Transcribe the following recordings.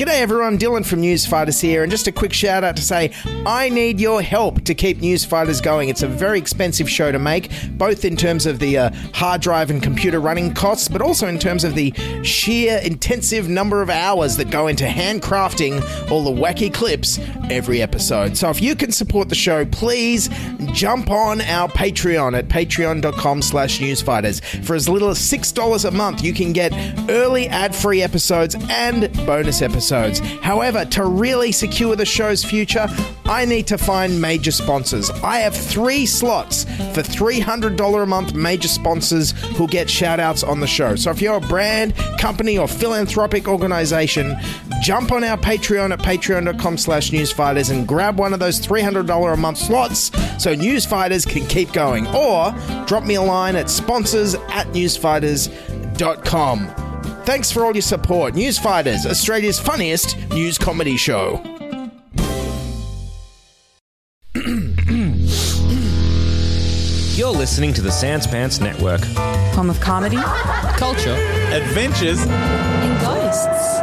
G'day everyone, Dylan from Newsfighters here, and just a quick shout out to say I need your help to keep Newsfighters going. It's a very expensive show to make, both in terms of the uh, hard drive and computer running costs, but also in terms of the sheer intensive number of hours that go into handcrafting all the wacky clips every episode. So if you can support the show, please jump on our Patreon at patreon.com slash newsfighters. For as little as $6 a month, you can get early ad-free episodes and bonus episodes. However, to really secure the show's future, I need to find major sponsors. I have three slots for $300 a month major sponsors who'll get shout outs on the show. So if you're a brand, company, or philanthropic organization, jump on our Patreon at patreon.com slash newsfighters and grab one of those $300 a month slots so Newsfighters can keep going. Or drop me a line at sponsors at newsfighters.com. Thanks for all your support. Newsfighters, Australia's funniest news comedy show. You're listening to the Sans Pants Network. Home of comedy Culture. Adventures. and ghosts.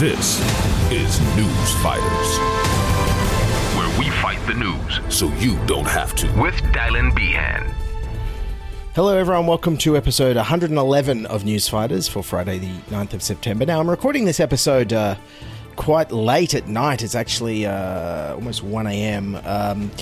This is News Fighters, where we fight the news so you don't have to. with Dylan Behan. Hello, everyone. Welcome to episode 111 of News Fighters for Friday, the 9th of September. Now, I'm recording this episode uh, quite late at night. It's actually uh, almost 1 a.m. Um,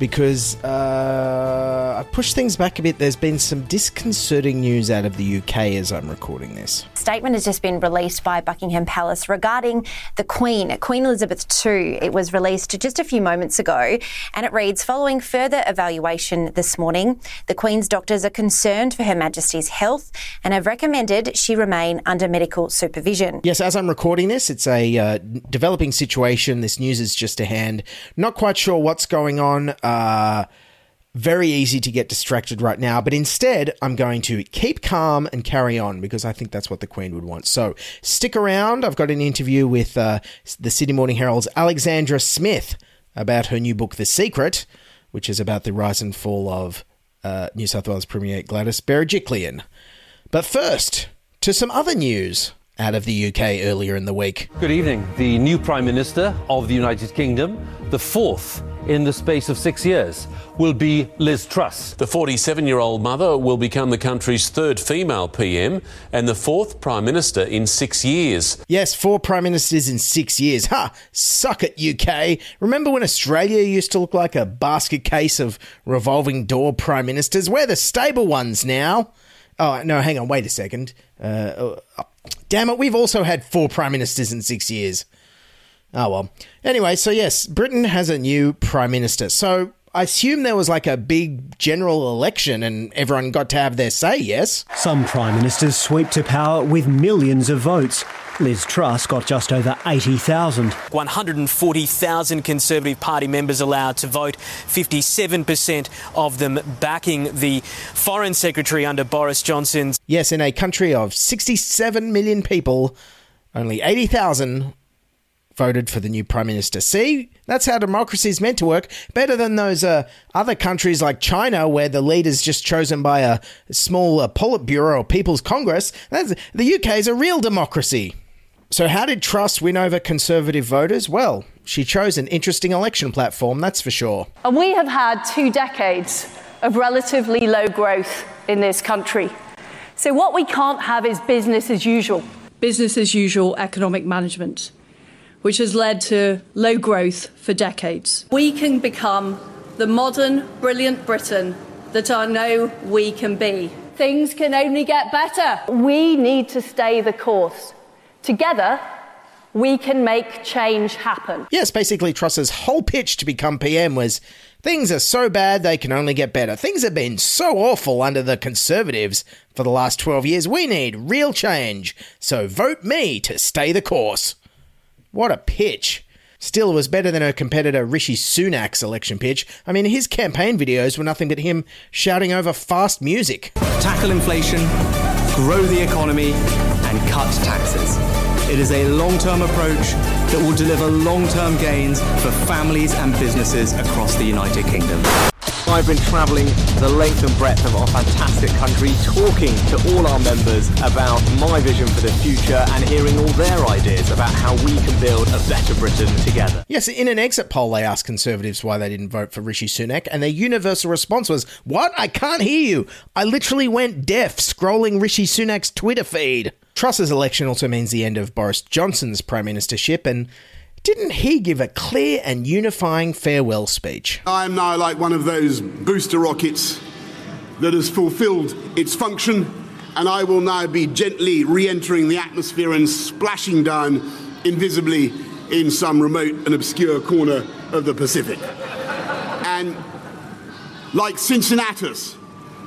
because uh, I pushed things back a bit. There's been some disconcerting news out of the UK as I'm recording this. Statement has just been released by Buckingham Palace regarding the Queen, Queen Elizabeth II. It was released just a few moments ago, and it reads Following further evaluation this morning, the Queen's doctors are concerned for Her Majesty's health and have recommended she remain under medical supervision. Yes, as I'm recording this, it's a uh, developing situation. This news is just a hand. Not quite sure what's going on. Uh, very easy to get distracted right now, but instead, I'm going to keep calm and carry on because I think that's what the Queen would want. So stick around. I've got an interview with uh, the Sydney Morning Herald's Alexandra Smith about her new book, The Secret, which is about the rise and fall of uh, New South Wales Premier Gladys Berejiklian. But first, to some other news out of the UK earlier in the week. Good evening. The new Prime Minister of the United Kingdom, the fourth in the space of six years, will be Liz Truss. The 47 year old mother will become the country's third female PM and the fourth Prime Minister in six years. Yes, four prime ministers in six years. Ha! Suck it, UK. Remember when Australia used to look like a basket case of revolving door prime ministers? We're the stable ones now. Oh, no, hang on, wait a second. Uh, uh, damn it, we've also had four prime ministers in six years. Oh, well. Anyway, so yes, Britain has a new prime minister. So I assume there was like a big general election and everyone got to have their say, yes? Some prime ministers sweep to power with millions of votes. Liz Truss got just over 80,000. 140,000 Conservative Party members allowed to vote, 57% of them backing the Foreign Secretary under Boris Johnson's. Yes, in a country of 67 million people, only 80,000 voted for the new Prime Minister. See, that's how democracy is meant to work. Better than those uh, other countries like China, where the leader's just chosen by a small uh, Politburo or People's Congress. That's, the UK is a real democracy. So, how did Truss win over Conservative voters? Well, she chose an interesting election platform, that's for sure. And we have had two decades of relatively low growth in this country. So, what we can't have is business as usual. Business as usual economic management, which has led to low growth for decades. We can become the modern, brilliant Britain that I know we can be. Things can only get better. We need to stay the course. Together, we can make change happen. Yes, basically, Truss's whole pitch to become PM was things are so bad they can only get better. Things have been so awful under the Conservatives for the last 12 years. We need real change. So vote me to stay the course. What a pitch. Still, it was better than her competitor Rishi Sunak's election pitch. I mean, his campaign videos were nothing but him shouting over fast music. Tackle inflation, grow the economy, and cut taxes. It is a long term approach that will deliver long term gains for families and businesses across the United Kingdom. I've been travelling the length and breadth of our fantastic country, talking to all our members about my vision for the future and hearing all their ideas about how we can build a better Britain together. Yes, in an exit poll, they asked Conservatives why they didn't vote for Rishi Sunak, and their universal response was, What? I can't hear you. I literally went deaf scrolling Rishi Sunak's Twitter feed. Truss's election also means the end of Boris Johnson's prime ministership, and didn't he give a clear and unifying farewell speech? I am now like one of those booster rockets that has fulfilled its function, and I will now be gently re entering the atmosphere and splashing down invisibly in some remote and obscure corner of the Pacific. And like Cincinnatus,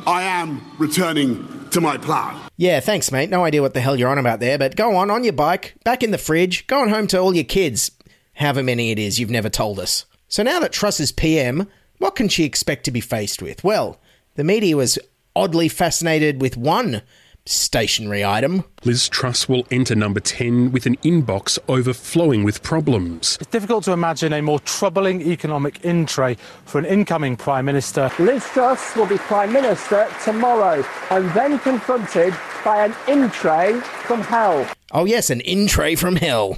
I am returning to my plough. Yeah, thanks, mate. No idea what the hell you're on about there, but go on, on your bike, back in the fridge, going home to all your kids, however many it is you've never told us. So now that Truss is PM, what can she expect to be faced with? Well, the media was oddly fascinated with one stationary item. Liz Truss will enter number 10 with an inbox overflowing with problems. It's difficult to imagine a more troubling economic in tray for an incoming Prime Minister. Liz Truss will be Prime Minister tomorrow and then confronted by an in tray from hell. Oh, yes, an in tray from hell.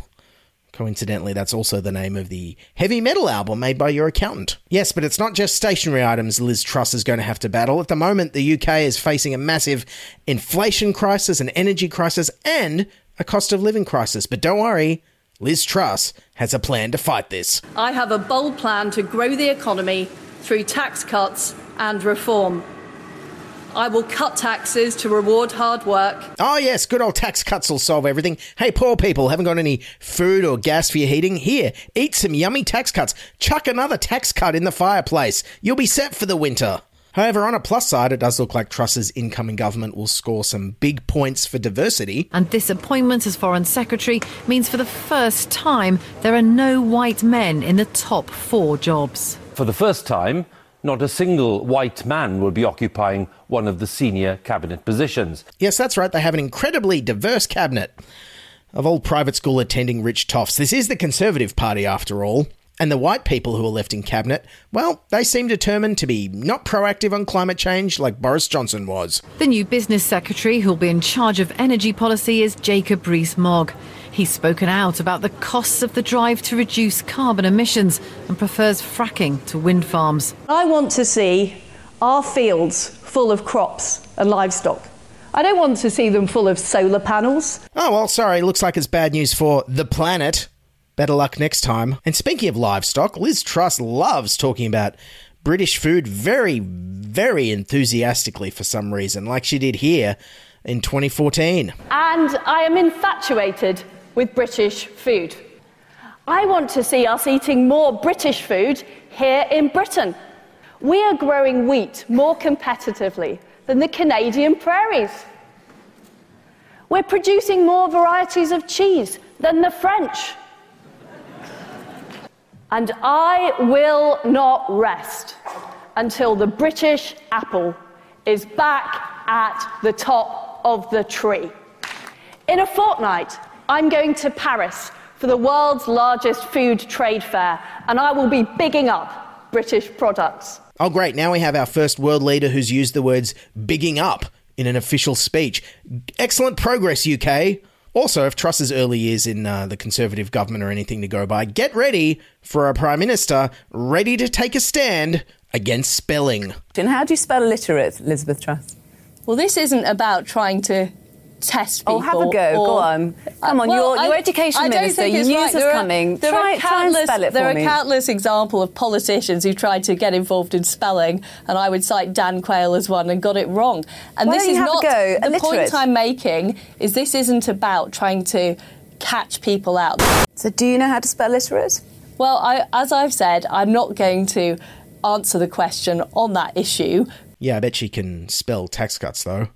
Coincidentally, that's also the name of the heavy metal album made by your accountant. Yes, but it's not just stationary items Liz Truss is going to have to battle. At the moment, the UK is facing a massive inflation crisis, an energy crisis, and a cost of living crisis. But don't worry, Liz Truss has a plan to fight this. I have a bold plan to grow the economy through tax cuts and reform. I will cut taxes to reward hard work. Oh, yes, good old tax cuts will solve everything. Hey, poor people, haven't got any food or gas for your heating? Here, eat some yummy tax cuts. Chuck another tax cut in the fireplace. You'll be set for the winter. However, on a plus side, it does look like Truss's incoming government will score some big points for diversity. And this appointment as Foreign Secretary means for the first time there are no white men in the top four jobs. For the first time, not a single white man will be occupying one of the senior cabinet positions. Yes, that's right. They have an incredibly diverse cabinet of old private school attending rich toffs. This is the Conservative Party, after all. And the white people who are left in cabinet, well, they seem determined to be not proactive on climate change like Boris Johnson was. The new business secretary who'll be in charge of energy policy is Jacob Rees-Mogg. He's spoken out about the costs of the drive to reduce carbon emissions and prefers fracking to wind farms. I want to see our fields full of crops and livestock. I don't want to see them full of solar panels. Oh, well, sorry. Looks like it's bad news for the planet. Better luck next time. And speaking of livestock, Liz Truss loves talking about British food very, very enthusiastically for some reason, like she did here in 2014. And I am infatuated with British food. I want to see us eating more British food here in Britain. We are growing wheat more competitively than the Canadian prairies. We're producing more varieties of cheese than the French. And I will not rest until the British apple is back at the top of the tree. In a fortnight, I'm going to Paris for the world's largest food trade fair, and I will be bigging up British products. Oh, great. Now we have our first world leader who's used the words bigging up in an official speech. Excellent progress, UK. Also, if Truss's early years in uh, the Conservative government are anything to go by, get ready for a Prime Minister ready to take a stand against spelling. And how do you spell illiterate, Elizabeth Truss? Well, this isn't about trying to test people. Oh, have a go. Or, go on. Come on, well, you're, you're I- education I minister. think Your news right. is There are- coming. There try, are try and countless, spell it there are me. countless examples of politicians who tried to get involved in spelling, and I would cite Dan Quayle as one and got it wrong. And Why this don't is you have a not go? the Illiterate. point I'm making. Is this isn't about trying to catch people out. So, do you know how to spell illiterate? Well, I, as I've said, I'm not going to answer the question on that issue. Yeah, I bet she can spell tax cuts, though.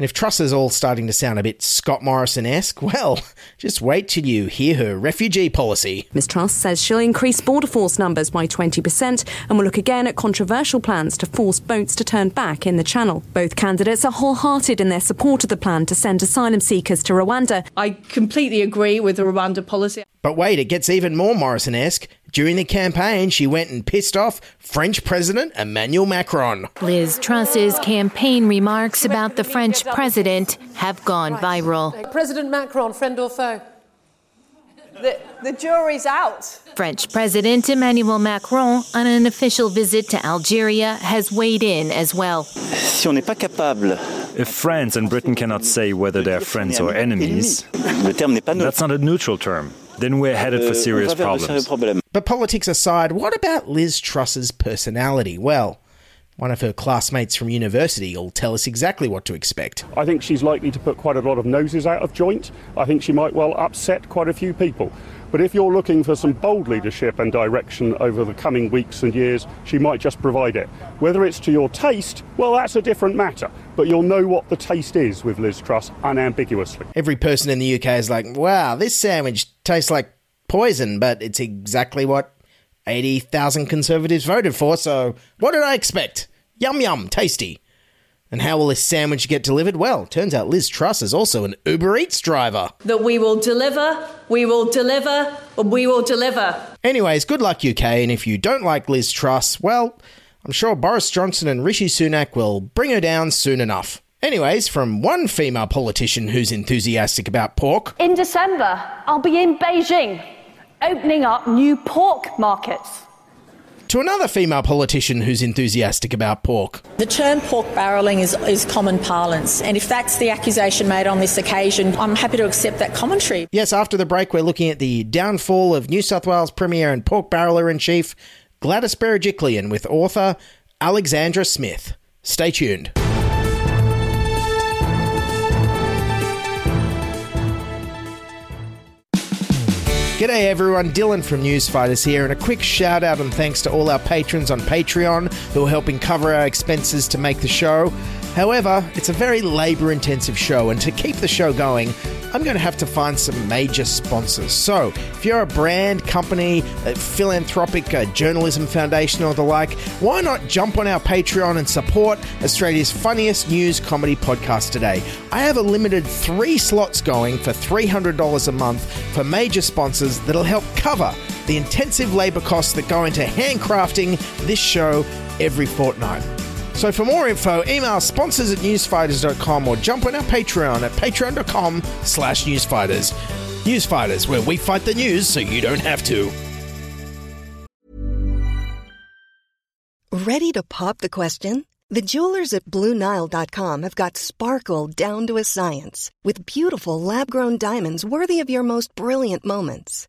And if Truss is all starting to sound a bit Scott Morrison esque, well, just wait till you hear her refugee policy. Ms Truss says she'll increase border force numbers by 20% and will look again at controversial plans to force boats to turn back in the channel. Both candidates are wholehearted in their support of the plan to send asylum seekers to Rwanda. I completely agree with the Rwanda policy. But wait, it gets even more Morrison esque. During the campaign, she went and pissed off French President Emmanuel Macron. Liz Truss's campaign remarks about the French president have gone viral. President Macron, friend or foe? The, the jury's out. French President Emmanuel Macron, on an official visit to Algeria, has weighed in as well. Si on n'est pas capable If France and Britain cannot say whether they're friends or enemies, le terme n'est pas neutre. that's not a neutral term. Then we're headed for Euh, serious on va vers de sérieux problems. But politics aside, what about Liz Truss's personality? Well, one of her classmates from university will tell us exactly what to expect. I think she's likely to put quite a lot of noses out of joint. I think she might well upset quite a few people. But if you're looking for some bold leadership and direction over the coming weeks and years, she might just provide it. Whether it's to your taste, well, that's a different matter. But you'll know what the taste is with Liz Truss unambiguously. Every person in the UK is like, wow, this sandwich tastes like poison, but it's exactly what 80,000 Conservatives voted for, so what did I expect? Yum yum, tasty. And how will this sandwich get delivered? Well, turns out Liz Truss is also an Uber Eats driver. That we will deliver, we will deliver, and we will deliver. Anyways, good luck, UK, and if you don't like Liz Truss, well, I'm sure Boris Johnson and Rishi Sunak will bring her down soon enough. Anyways, from one female politician who's enthusiastic about pork, In December, I'll be in Beijing, opening up new pork markets. To another female politician who's enthusiastic about pork. The term pork barrelling is, is common parlance, and if that's the accusation made on this occasion, I'm happy to accept that commentary. Yes, after the break, we're looking at the downfall of New South Wales Premier and pork barreler in chief Gladys Berejiklian with author Alexandra Smith. Stay tuned. G'day everyone, Dylan from Newsfighters here, and a quick shout out and thanks to all our patrons on Patreon who are helping cover our expenses to make the show. However, it's a very labour intensive show, and to keep the show going, I'm going to have to find some major sponsors. So, if you're a brand, company, a philanthropic uh, journalism foundation, or the like, why not jump on our Patreon and support Australia's funniest news comedy podcast today? I have a limited three slots going for $300 a month for major sponsors that'll help cover the intensive labour costs that go into handcrafting this show every fortnight. So for more info, email sponsors at newsfighters.com or jump on our Patreon at patreon.com slash newsfighters. Newsfighters, where we fight the news so you don't have to. Ready to pop the question? The jewelers at BlueNile.com have got sparkle down to a science with beautiful lab grown diamonds worthy of your most brilliant moments.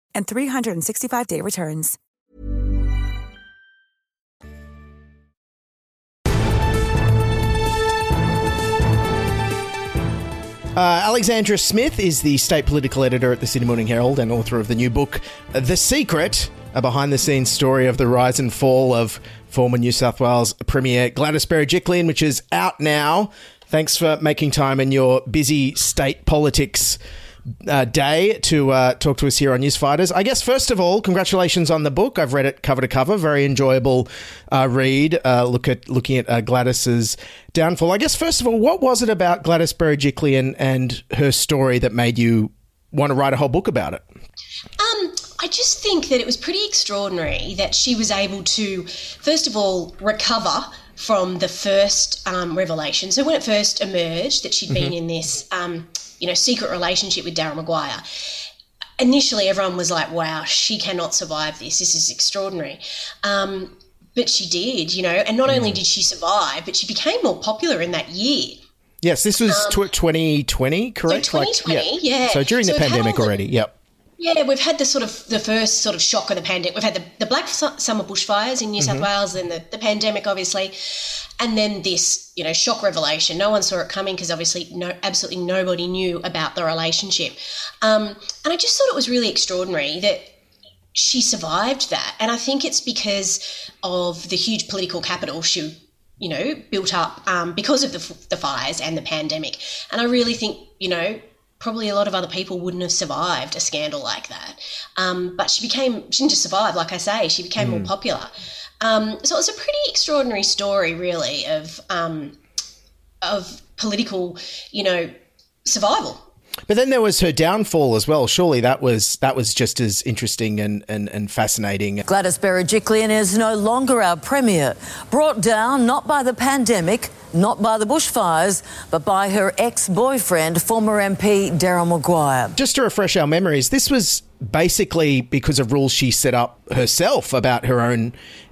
and 365-day returns. Uh, Alexandra Smith is the state political editor at the Sydney Morning Herald and author of the new book, The Secret, a behind the scenes story of the rise and fall of former New South Wales Premier Gladys Berejiklian, which is out now. Thanks for making time in your busy state politics uh, day to uh, talk to us here on Newsfighters. I guess first of all, congratulations on the book. I've read it cover to cover. Very enjoyable uh, read. Uh, look at looking at uh, Gladys's downfall. I guess first of all, what was it about Gladys Berejiklian and her story that made you want to write a whole book about it? Um, I just think that it was pretty extraordinary that she was able to, first of all, recover from the first um, revelation. So when it first emerged that she had been Mhm. in this, um, you know, secret relationship with Daryl Maguire, initially everyone was like, "Wow, she cannot survive this. This is extraordinary." Um, but she did, you know, and not only did she survive, but she became more popular in that year. Yes, this was Um, tw 2020, correct? So 2020, yeah. So during So the pandemic the- already. Yep. Yeah, we've had the sort of the first sort of shock of the pandemic. We've had the, the black su- summer bushfires in New South Mhm. Wales, and the, the pandemic, obviously, and then this, you know, shock revelation. No one saw it coming because obviously, no, absolutely nobody knew about the relationship. Um, and I just thought it was really extraordinary that she survived that, and I think it's because of the huge political capital she you know, built up um, because of the, the fires and the pandemic. And I really think, you know, probably a lot of other people wouldn't have survived a scandal like that. Um, but she became, she didn't just survive, like I say, she became more Hmm. Mm. popular. Um, so it's a pretty extraordinary story, really, of um, of political, you know, survival. But then there was her downfall as well. Surely that was that was just as interesting and, and, and fascinating. Gladys Berejiklian is no longer our premier, brought down not by the pandemic, not by the bushfires, but by her ex-boyfriend, former MP Daryl Maguire. Just to refresh our memories, this was basically because of rules she set up herself about her own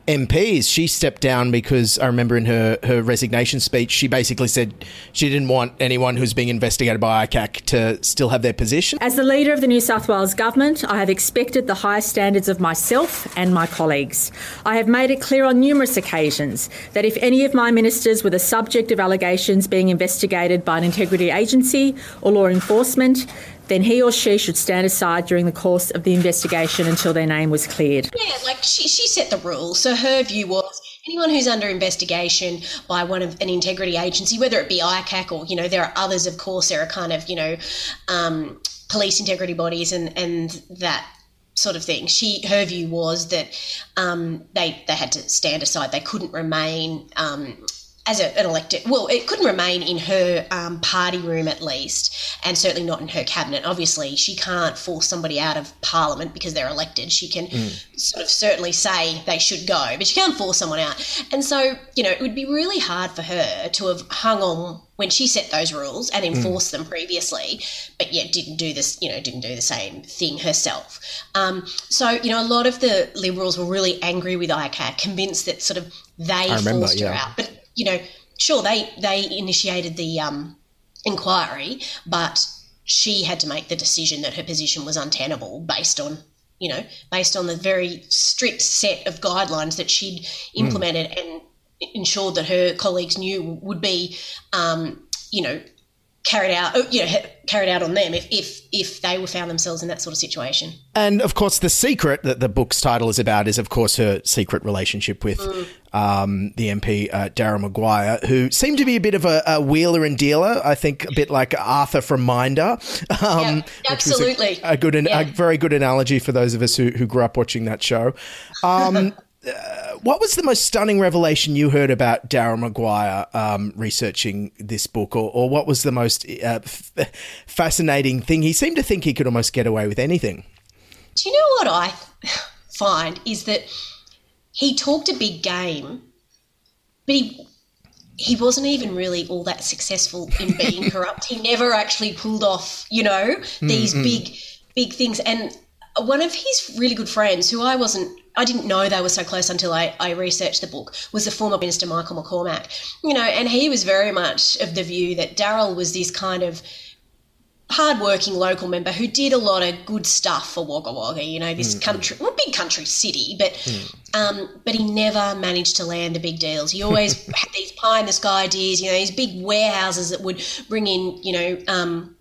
MPs. She stepped down because I remember in her, her resignation speech, she basically said she didn't want anyone who's being investigated by ICAC to still have their position. As the leader of the New South Wales Government, I have expected the highest standards of myself and my colleagues. I have made it clear on numerous occasions that if any of my ministers were the subject of allegations being investigated by an integrity agency or law enforcement, then he or she should stand aside during the course of the investigation until their name was cleared. Yeah, like she, she set the rules. So her view was anyone who's under investigation by one of an integrity agency, whether it be ICAC or, you know, there are others, of course, there are kind of, you know, um, police integrity bodies and, and that sort of thing. She her view was that um, they they had to stand aside. They couldn't remain um, as a, an elected. Well, it couldn't remain in her um, party room at least, and certainly not in her cabinet. Obviously, she can't force somebody out of parliament because they're elected. She can sort of certainly say they should go, but she can't force someone out. And so, you know, it would be really hard for her to have hung on when she set those rules and Mm. enforced them previously, but yet didn't do this, you know, didn't do the same thing herself. Um, so, you know, a lot of the Liberals were really angry with ICAC, convinced that sort of they remember, forced her yeah. out. But, you know, sure, they, they initiated the um, inquiry, but she had to make the decision that her position was untenable based on you know based on the very strict set of guidelines that she'd implemented and ensured that her colleagues knew would be um, you know carried out, uh, you know, carried out on them if if if they were found themselves in that sort of situation. And of course, the secret that the book's title is about is, of course, her secret relationship with Mm. um, the MP uh, Darren Maguire, who seemed to be a bit of a, a wheeler and dealer. I think a bit like Arthur from Minder. Um, which was a- absolutely. a, good, a very good analogy for those of us who, who grew up watching that show. Um, uh, what was the most stunning revelation you heard about Darren Maguire um, researching this book, or, or what was the most uh, f- fascinating thing? He seemed to think he could almost get away with anything. Do you know what I find is that he talked a big game, but he he wasn't even really all that successful in being corrupt. He never actually pulled off, you know, these Mm, mm. big big things. And one of his really good friends, who I wasn't, I didn't know they were so close until I, I researched the book, was the former Minister Michael McCormack. You know, and he was very much of the view that Daryl was this kind of hardworking local member who did a lot of good stuff for Wagga Wagga. You know, this Mm. country, well, big country city, but um, but he never managed to land the big deals. He always had these pie in the sky ideas. You know, these big warehouses that would bring in, you know. Um,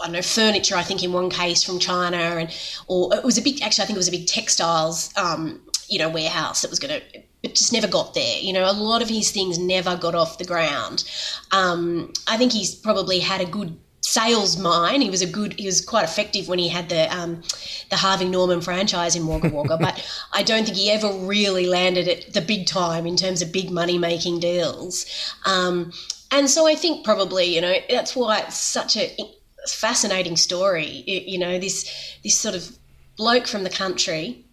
I don't know furniture. I think in one case from China, and or it was a big. Actually, I think it was a big textiles, um, you know, warehouse that was going to. but just never got there. You know, a lot of his things never got off the ground. Um, I think he's probably had a good sales mind. He was a good. He was quite effective when he had the um, the Harvey Norman franchise in Wagga Wagga, but I don't think he ever really landed at the big time in terms of big money making deals. Um, and so I think probably you know that's why it's such a fascinating story. It- you know this this sort of bloke from the country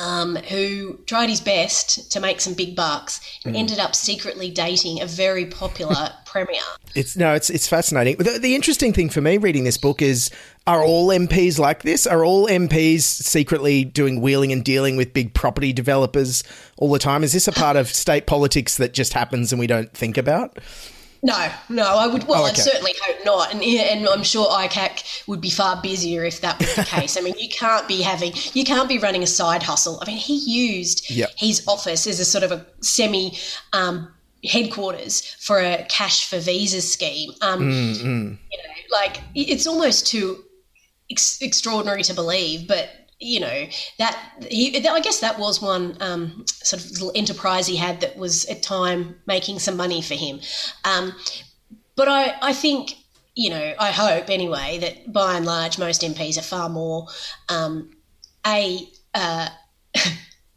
um, who tried his best to make some big bucks and Mm. ended up secretly dating a very popular premier. It's no, it's it's fascinating. The, the interesting thing for me reading this book is: are all MPs like this? Are all MPs secretly doing wheeling and dealing with big property developers all the time? Is this a part of state politics that just happens and we don't think about? No, no, I would. Well, Oh, I'd certainly hope not, and and I'm sure ICAC would be far busier if that was the case. I mean, you can't be having, you can't be running a side hustle. I mean, he used Yep. his office as a sort of a semi um, headquarters for a cash for visas scheme. Um, Mm, mm. you know, like it's almost too ex- extraordinary to believe, but you know that he, that- I guess that was one um, sort of little enterprise he had that was at time making some money for him. Um, but I, I think you know, I hope anyway that by and large most MPs are far more um, a uh,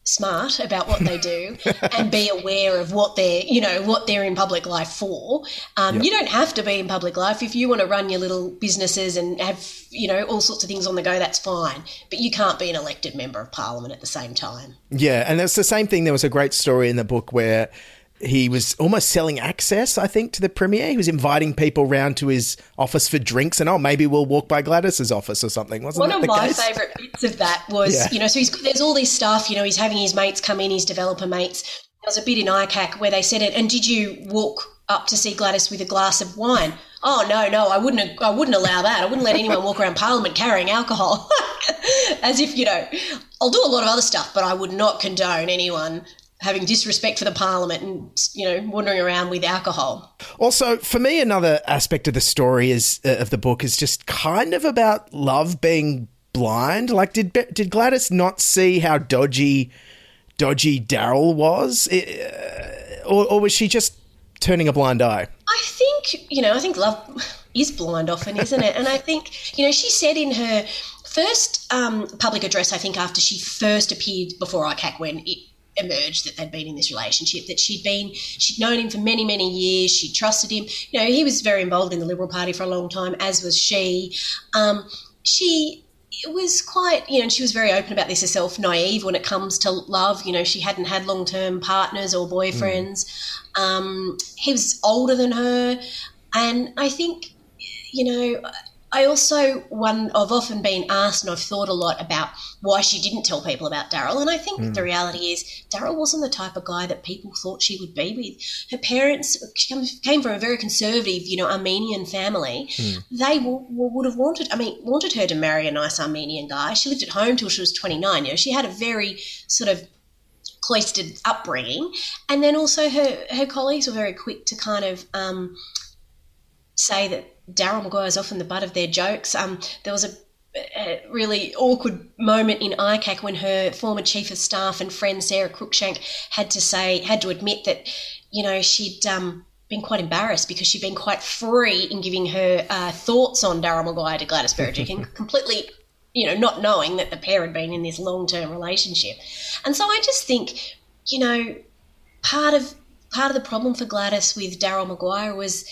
smart about what they do and be aware of what they're you know what they're in public life for um, Yep. you don't have to be in public life if you want to run your little businesses and have you know all sorts of things on the go that's fine but you can't be an elected member of parliament at the same time Yeah, and it's the same thing. There was a great story in the book where he was almost selling access, I think, to the premier. He was inviting people round to his office for drinks, and oh, maybe we'll walk by Gladys's office or something. Wasn't One of my case? favourite bits of that was, Yeah. you know, so he's, there's all this stuff, you know, he's having his mates come in, his developer mates. There was a bit in ICAC where they said it, and did you walk up to see Gladys with a glass of wine? Oh no, no, I wouldn't. I wouldn't allow that. I wouldn't let anyone walk around Parliament carrying alcohol, as if you know. I'll do a lot of other stuff, but I would not condone anyone having disrespect for the Parliament and you know wandering around with alcohol. Also, for me, another aspect of the story is uh, of the book is just kind of about love being blind. Like, did did Gladys not see how dodgy, dodgy Daryl was, I- uh, or, or was she just turning a blind eye? I think, you know, I think love is blind often, isn't it? And I think, you know, she said in her first um, public address, I think after she first appeared before ICAC when it emerged that they'd been in this relationship, that she'd been, she'd known him for many, many years, she trusted him. You know, he was very involved in the Liberal Party for a long time, as was she. Um, she was quite, you know, she was very open about this herself, naive when it comes to love. You know, she hadn't had long term partners or boyfriends. Um, he was older than her. And I think, you know, I also one I've often been asked and I've thought a lot about why she didn't tell people about Daryl. And I think Mm. the reality is Daryl wasn't the type of guy that people thought she would be with. Her parents she came from a very conservative, you know, Armenian family. They w- w- would have wanted, I mean, wanted her to marry a nice Armenian guy. She lived at home till she was 29. You know, she had a very sort of cloistered upbringing. And then also her, her colleagues were very quick to kind of, um, say that Daryl Maguire is often the butt of their jokes. Um, there was a, a really awkward moment in ICAC when her former chief of staff and friend Sarah Cruikshank had to say, had to admit that, you know, she'd um, been quite embarrassed because she'd been quite free in giving her uh, thoughts on Daryl Maguire to Gladys Berejiklian and completely, you know, not knowing that the pair had been in this long-term relationship. And so I just think, you know, part of part of the problem for Gladys with Daryl Maguire was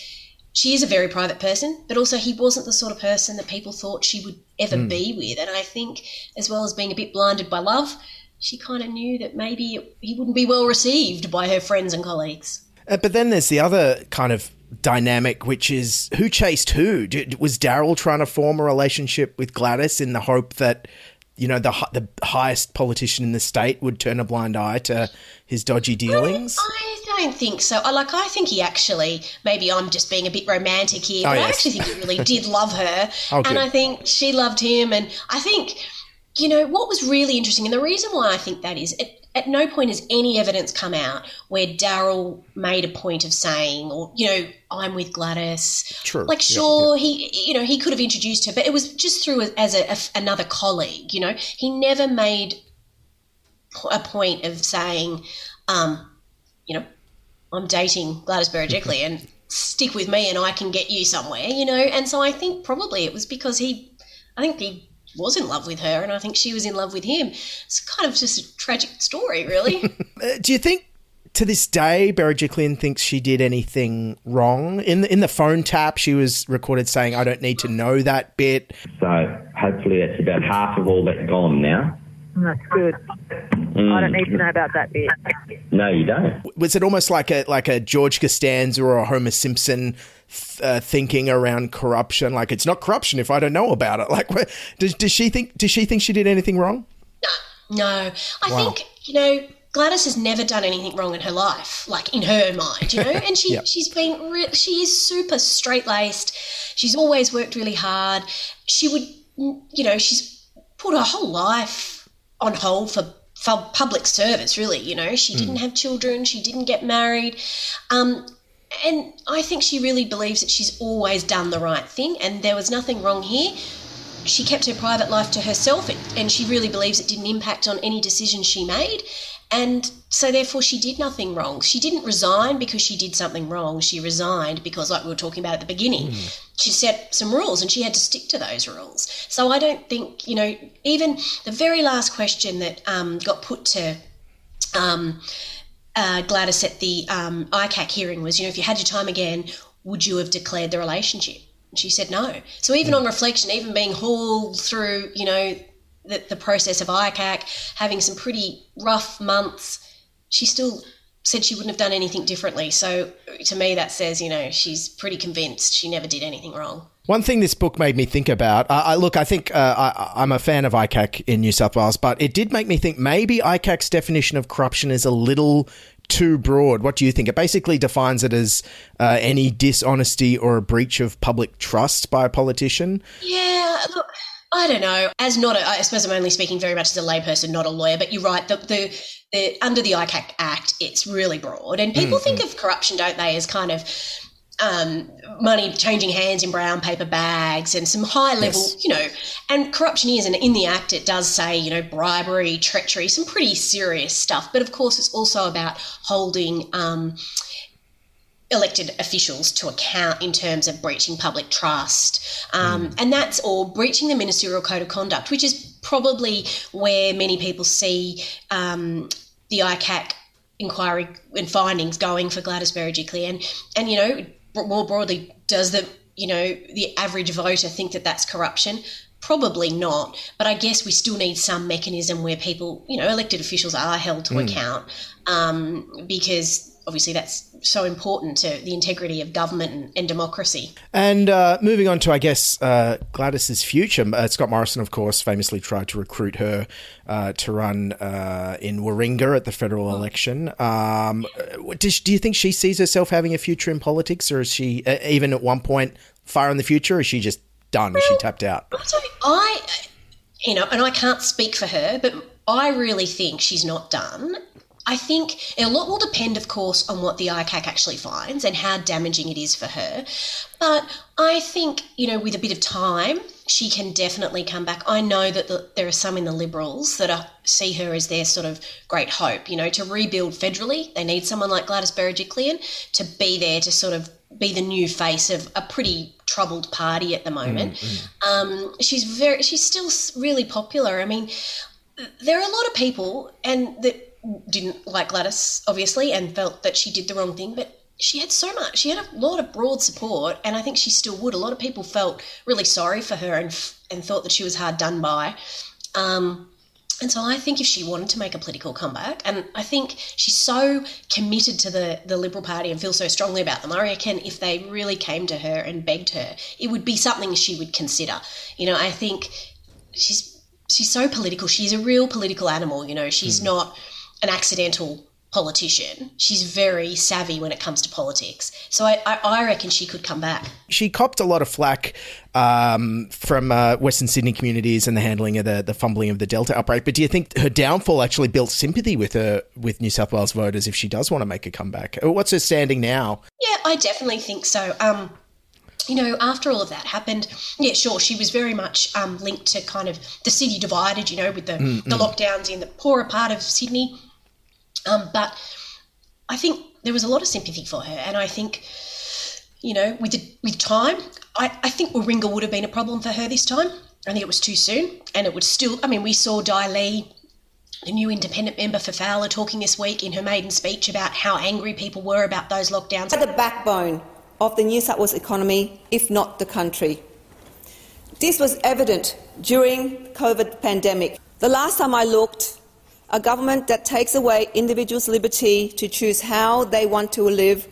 she is a very private person, but also he wasn't the sort of person that people thought she would ever Mm. be with. And I think, as well as being a bit blinded by love, she kind of knew that maybe he wouldn't be well received by her friends and colleagues. Uh, but then there's the other kind of dynamic, which is who chased who. Did, was Daryl trying to form a relationship with Gladys in the hope that you know the the highest politician in the state would turn a blind eye to his dodgy dealings? I don't think so. I like. I think he actually. Maybe I'm just being a bit romantic here, Oh, but I actually think he really did love her, Oh, and. I think she loved him. And I think, you know, what was really interesting, and the reason why I think that is, at, at no point has any evidence come out where Daryl made a point of saying, or you know, I'm with Gladys. True. Like, Yeah, sure, he, you know, he could have introduced her, but it was just through a, as a, a- another colleague. You know, he never made a point of saying, um, you know, I'm dating Gladys Berejiklian and stick with me and I can get you somewhere, you know. And so I think probably it was because he, I think he was in love with her and I think she was in love with him. It's kind of just a tragic story, really. Uh, do you think to this day Berejiklian thinks she did anything wrong in the, in the phone tap? She was recorded saying, "I don't need to know that bit." So hopefully that's about half of all that gone now. That's good. Mm. I don't need to know about that bit. No, you don't. Was it almost like a like a George Costanza or a Homer Simpson th- uh, thinking around corruption? Like it's not corruption if I don't know about it. Like, what- does does she think? Does she think she did anything wrong? No, I Wow. think you know Gladys has never done anything wrong in her life, like in her mind, you know. And she Yep. she's been re- she is super straight laced. She's always worked really hard. She would, you know, she's put her whole life on hold for for public service. Really, you know, she Mm. didn't have children. She didn't get married. Um, and I think she really believes that she's always done the right thing, and there was nothing wrong here she kept her private life to herself and she really believes it didn't impact on any decision she made and so therefore she did nothing wrong. She didn't resign because she did something wrong. She resigned because like we were talking about at the beginning she set some rules and she had to stick to those rules. So i don't think you know even the very last question that um, got put to um, uh, Gladys at the um, ICAC hearing was, you know, if you had your time again, would you have declared the relationship? And she said no. So even on reflection, even being hauled through, you know, the, the process of ICAC, having some pretty rough months, she still said she wouldn't have done anything differently. So to me, that says, you know, she's pretty convinced she never did anything wrong. One thing this book made me think about, uh, I, look, I think uh, I, I'm a fan of ICAC in New South Wales, but it did make me think maybe ICAC's definition of corruption is a little too broad. What do you think? It basically defines it as uh, any dishonesty or a breach of public trust by a politician. Yeah, look, I don't know. As not, a, I suppose I'm only speaking very much as a layperson, not a lawyer. But you're right. The, the, the under the ICAC Act, it's really broad, and people Mm, think of corruption, don't they, as kind of um, money changing hands in brown paper bags and some high level, Yes. you know. And corruption is, and in the Act, it does say, you know, bribery, treachery, some pretty serious stuff. But of course, it's also about holding. Um, elected officials to account in terms of breaching public trust. Um, And that's all breaching the ministerial code of conduct, which is probably where many people see um, the ICAC inquiry and findings going for Gladys Berejiklian. And, and, you know, more broadly, does the, you know, the average voter think that that's corruption? Probably not, but I guess we still need some mechanism where people, you know, elected officials are held to Mm. account um, because obviously that's so important to the integrity of government and, and democracy. And uh, moving on to, I guess, uh, Gladys's future. Uh, Scott Morrison, of course, famously tried to recruit her uh, to run uh, in Warringah at the federal election. Um, does, do you think she sees herself having a future in politics, or is she uh, even at one point far in the future? Or is she just done? Is she tapped out? So I, you know, and I can't speak for her, but I really think she's not done. I think a lot will depend, of course, on what the ICAC actually finds and how damaging it is for her. But I think, you know, with a bit of time, she can definitely come back. I know that the, there are some in the Liberals that are, see her as their sort of great hope, you know, to rebuild federally. They need someone like Gladys Berejiklian to be there to sort of be the new face of a pretty troubled party at the moment. Mm, Um, she's very, she's still really popular. I mean, there are a lot of people and that didn't like Gladys, obviously, and felt that she did the wrong thing, but she had so much. She had a lot of broad support, and I think she still would. A lot of people felt really sorry for her and and thought that she was hard done by. Um, and so I think if she wanted to make a political comeback, and I think she's so committed to the, the Liberal Party and feels so strongly about them, I reckon if they really came to her and begged her, it would be something she would consider. You know, I think she's she's so political. She's a real political animal. You know, she's not an accidental politician. She's very savvy when it comes to politics. So I, I, I reckon she could come back. She copped a lot of flack um, from uh, Western Sydney communities and the handling of the, the fumbling of the Delta outbreak. But do you think her downfall actually built sympathy with her with New South Wales voters if she does want to make a comeback? What's her standing now? Yeah, I definitely think so. Um, you know, after all of that happened, yeah, sure, she was very much um, linked to kind of the city divided, you know, with the, Mm, the mm. lockdowns in the poorer part of Sydney. Um, but I think there was a lot of sympathy for her, and I think, you know, with time, I, I think Warringah would have been a problem for her this time. I think it was too soon, and it would still. I mean, we saw Dai Le, the new independent member for Fowler, talking this week in her maiden speech about how angry people were about those lockdowns. the backbone of the New South Wales economy, if not the country. This was evident during COVID pandemic. The last time I looked, a government that takes away individuals' liberty to choose how they want to live,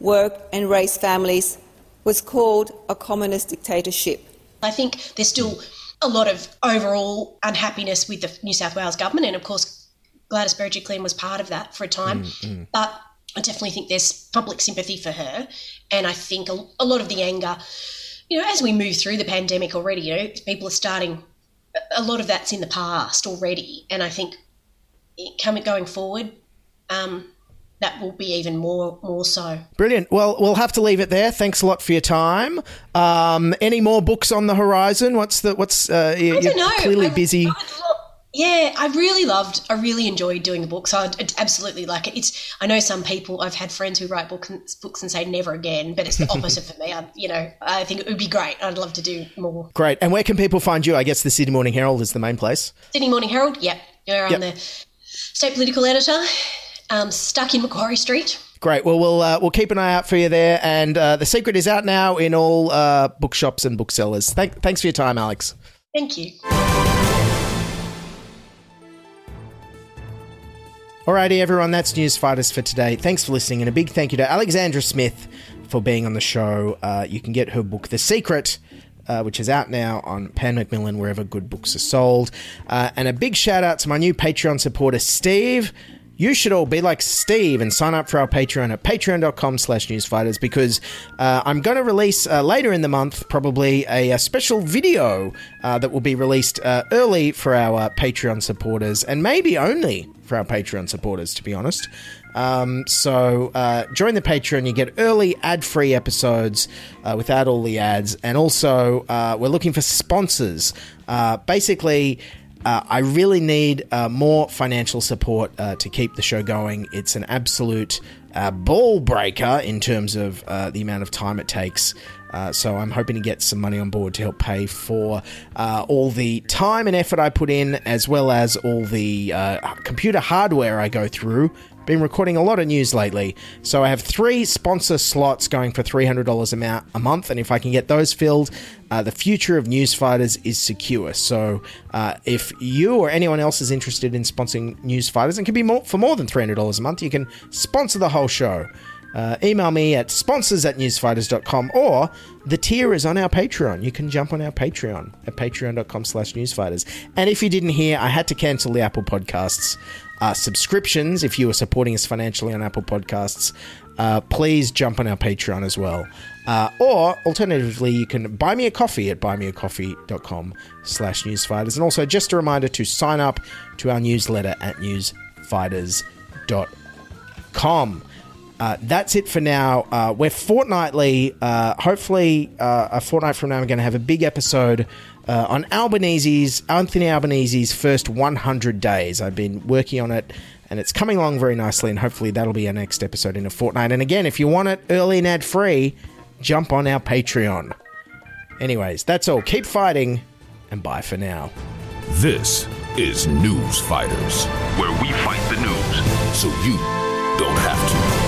work and raise families was called a communist dictatorship. I think there's still a lot of overall unhappiness with the New South Wales government, and of course, Gladys Berejiklian was part of that for a time. Mm, mm. But I definitely think there's public sympathy for her, and I think a, a lot of the anger, you know, as we move through the pandemic already, you know, people are starting. A lot of that's in the past already, and I think it- coming going forward, um, that will be even more more so. Brilliant. Well, we'll have to leave it there. Thanks a lot for your time. Um, any more books on the horizon? What's the what's? Uh, you- I you're don't know. clearly I- busy. Yeah, I really loved. I really enjoyed doing the books. I absolutely like it. It's. I know some people. I've had friends who write books books and say never again, but it's the opposite for me. I, you know, I think it would be great. I'd love to do more. Great. And where can people find you? I guess the Sydney Morning Herald is the main place. Sydney Morning Herald. Yep, you're on Yep. the state political editor. Um, stuck in Macquarie Street. Great. Well, we'll uh, we'll keep an eye out for you there. And uh, the secret is out now in all uh, bookshops and booksellers. Thank, thanks for your time, Alex. Thank you. Alrighty, everyone, that's News Fighters for today. Thanks for listening, and a big thank you to Alexandra Smith for being on the show. Uh, you can get her book, The Secret, uh, which is out now on Pan Macmillan, wherever good books are sold. Uh, and a big shout out to my new Patreon supporter, Steve. You should all be like Steve and sign up for our Patreon at patreon.com slash newsfighters because uh, I'm going to release uh, later in the month probably a, a special video uh, that will be released early for our Patreon supporters and maybe only for our Patreon supporters, to be honest. Um, so uh, join the Patreon. You get early ad-free episodes uh, without all the ads, and also uh, we're looking for sponsors. Uh, basically, uh, I really need uh, more financial support to keep the show going. It's an absolute ball breaker in terms of the amount of time it takes. Uh, so I'm hoping to get some money on board to help pay for uh, all the time and effort I put in, as well as all the uh, computer hardware I go through. Been recording a lot of news lately, so I have three sponsor slots going for three hundred dollars a a month, and if I can get those filled, uh, the future of Newsfighters is secure. So, uh, if you or anyone else is interested in sponsoring Newsfighters and can be more for more than three hundred dollars a month, you can sponsor the whole show. Uh, email me at sponsors at newsfighters.com or the tier is on our Patreon. You can jump on our Patreon at patreon.com slash newsfighters. And if you didn't hear, I had to cancel the Apple Podcasts uh, subscriptions. If you are supporting us financially on Apple Podcasts, uh, please jump on our Patreon as well. Uh, or alternatively, you can buy me a coffee at buymeacoffee.com slash newsfighters. And also just a reminder to sign up to our newsletter at newsfighters.com com. Uh, that's it for now. Uh, we're fortnightly. Uh, hopefully, uh, a fortnight from now, we're going to have a big episode uh, on Albanese's Anthony Albanese's first 100 days. I've been working on it, and it's coming along very nicely. And hopefully, that'll be our next episode in a fortnight. And again, if you want it early and ad free, jump on our Patreon. Anyways, that's all. Keep fighting, and bye for now. This is News Fighters, where we fight the news so you don't have to.